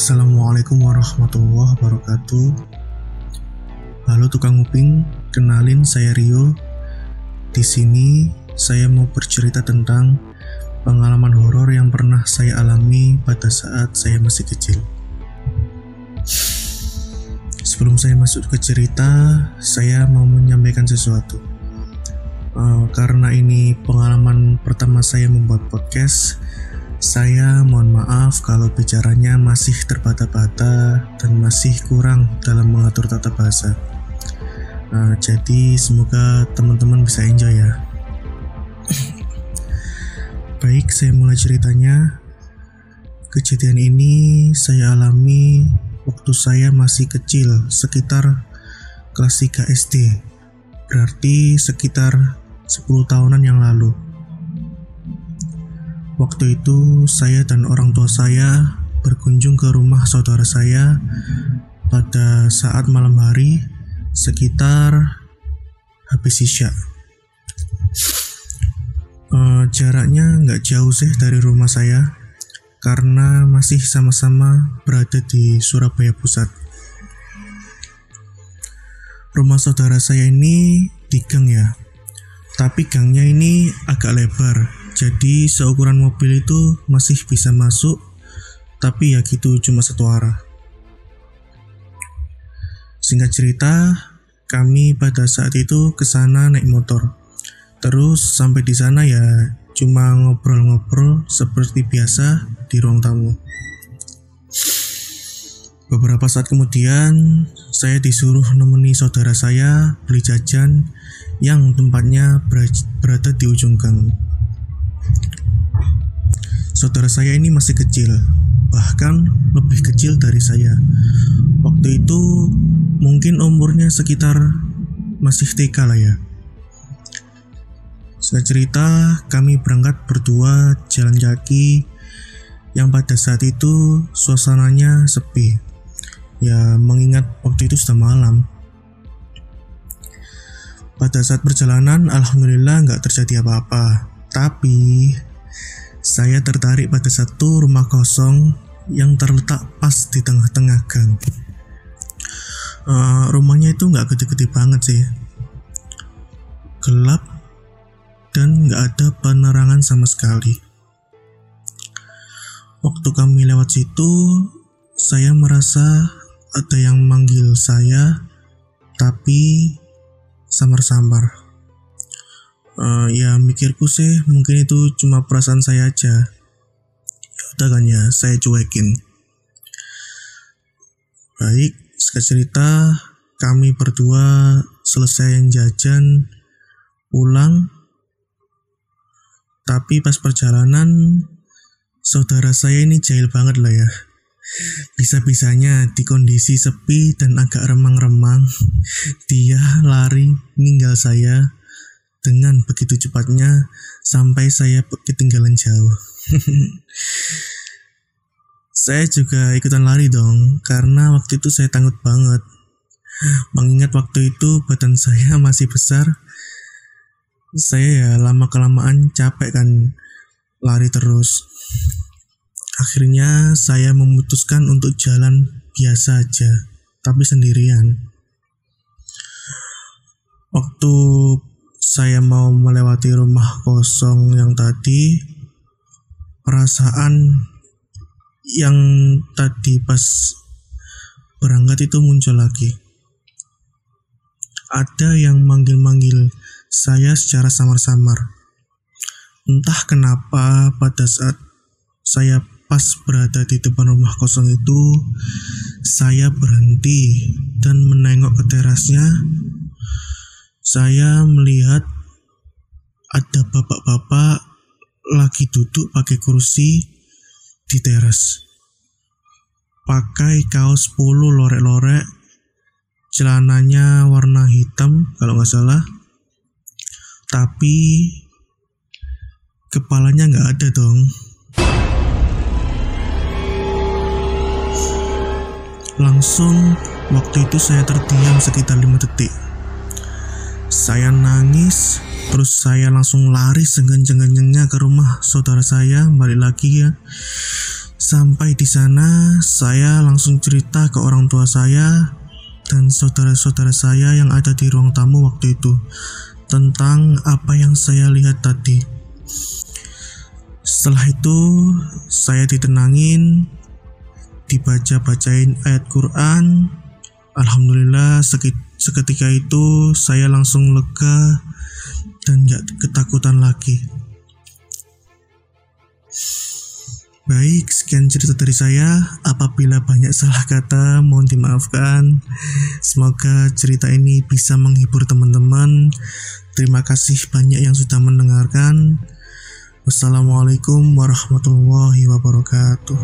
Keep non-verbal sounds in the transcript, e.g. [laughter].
Assalamualaikum warahmatullahi wabarakatuh. Halo tukang nguping, kenalin saya Rio. Di sini saya mau bercerita tentang pengalaman horor yang pernah saya alami pada saat saya masih kecil. Sebelum saya masuk ke cerita, saya mau menyampaikan sesuatu. Uh, karena ini pengalaman pertama saya membuat podcast, saya mohon maaf kalau bicaranya masih terbata-bata dan masih kurang dalam mengatur tata bahasa. Uh, jadi semoga teman-teman bisa enjoy ya. [clears throat] Baik, saya mulai ceritanya. Kejadian ini saya alami waktu saya masih kecil, sekitar kelas 3 SD. Berarti sekitar 10 tahunan yang lalu. Waktu itu saya dan orang tua saya berkunjung ke rumah saudara saya pada saat malam hari sekitar habis isya. Uh, jaraknya nggak jauh sih dari rumah saya karena masih sama-sama berada di Surabaya Pusat. Rumah saudara saya ini di gang ya, tapi gangnya ini agak lebar jadi seukuran mobil itu masih bisa masuk, tapi ya gitu cuma satu arah. Singkat cerita, kami pada saat itu ke sana naik motor. Terus sampai di sana ya cuma ngobrol-ngobrol seperti biasa di ruang tamu. Beberapa saat kemudian, saya disuruh nemeni saudara saya beli jajan yang tempatnya berada di ujung gang. Saudara saya ini masih kecil, bahkan lebih kecil dari saya. Waktu itu mungkin umurnya sekitar masih TK lah ya. Saya cerita kami berangkat berdua jalan kaki yang pada saat itu suasananya sepi. Ya mengingat waktu itu sudah malam. Pada saat perjalanan alhamdulillah nggak terjadi apa-apa. Tapi saya tertarik pada satu rumah kosong yang terletak pas di tengah-tengah gang. Uh, rumahnya itu nggak gede-gede banget sih, gelap dan nggak ada penerangan sama sekali. Waktu kami lewat situ, saya merasa ada yang manggil saya, tapi samar-samar. Uh, ya mikirku sih mungkin itu cuma perasaan saya aja. Ya udah kan ya, saya cuekin. Baik, sekarang cerita kami berdua selesai jajan pulang. Tapi pas perjalanan saudara saya ini jahil banget lah ya. Bisa-bisanya di kondisi sepi dan agak remang-remang, dia lari ninggal saya dengan begitu cepatnya sampai saya ketinggalan jauh. [laughs] saya juga ikutan lari dong, karena waktu itu saya takut banget. Mengingat waktu itu badan [laughs] saya masih besar, saya ya lama kelamaan capek kan lari terus. Akhirnya saya memutuskan untuk jalan biasa aja, tapi sendirian. Waktu saya mau melewati rumah kosong yang tadi, perasaan yang tadi pas berangkat itu muncul lagi. Ada yang manggil-manggil saya secara samar-samar. Entah kenapa pada saat saya pas berada di depan rumah kosong itu, saya berhenti dan menengok ke terasnya saya melihat ada bapak-bapak lagi duduk pakai kursi di teras. Pakai kaos polo lorek-lorek, celananya warna hitam kalau nggak salah. Tapi kepalanya nggak ada dong. Langsung waktu itu saya terdiam sekitar 5 detik. Saya nangis, terus saya langsung lari sekenceng-kencengnya ke rumah saudara saya, balik lagi ya. Sampai di sana, saya langsung cerita ke orang tua saya dan saudara-saudara saya yang ada di ruang tamu waktu itu tentang apa yang saya lihat tadi. Setelah itu, saya ditenangin, dibaca-bacain ayat Quran. Alhamdulillah, seketika itu saya langsung lega dan gak ketakutan lagi. Baik, sekian cerita dari saya. Apabila banyak salah kata, mohon dimaafkan. Semoga cerita ini bisa menghibur teman-teman. Terima kasih banyak yang sudah mendengarkan. Wassalamualaikum warahmatullahi wabarakatuh.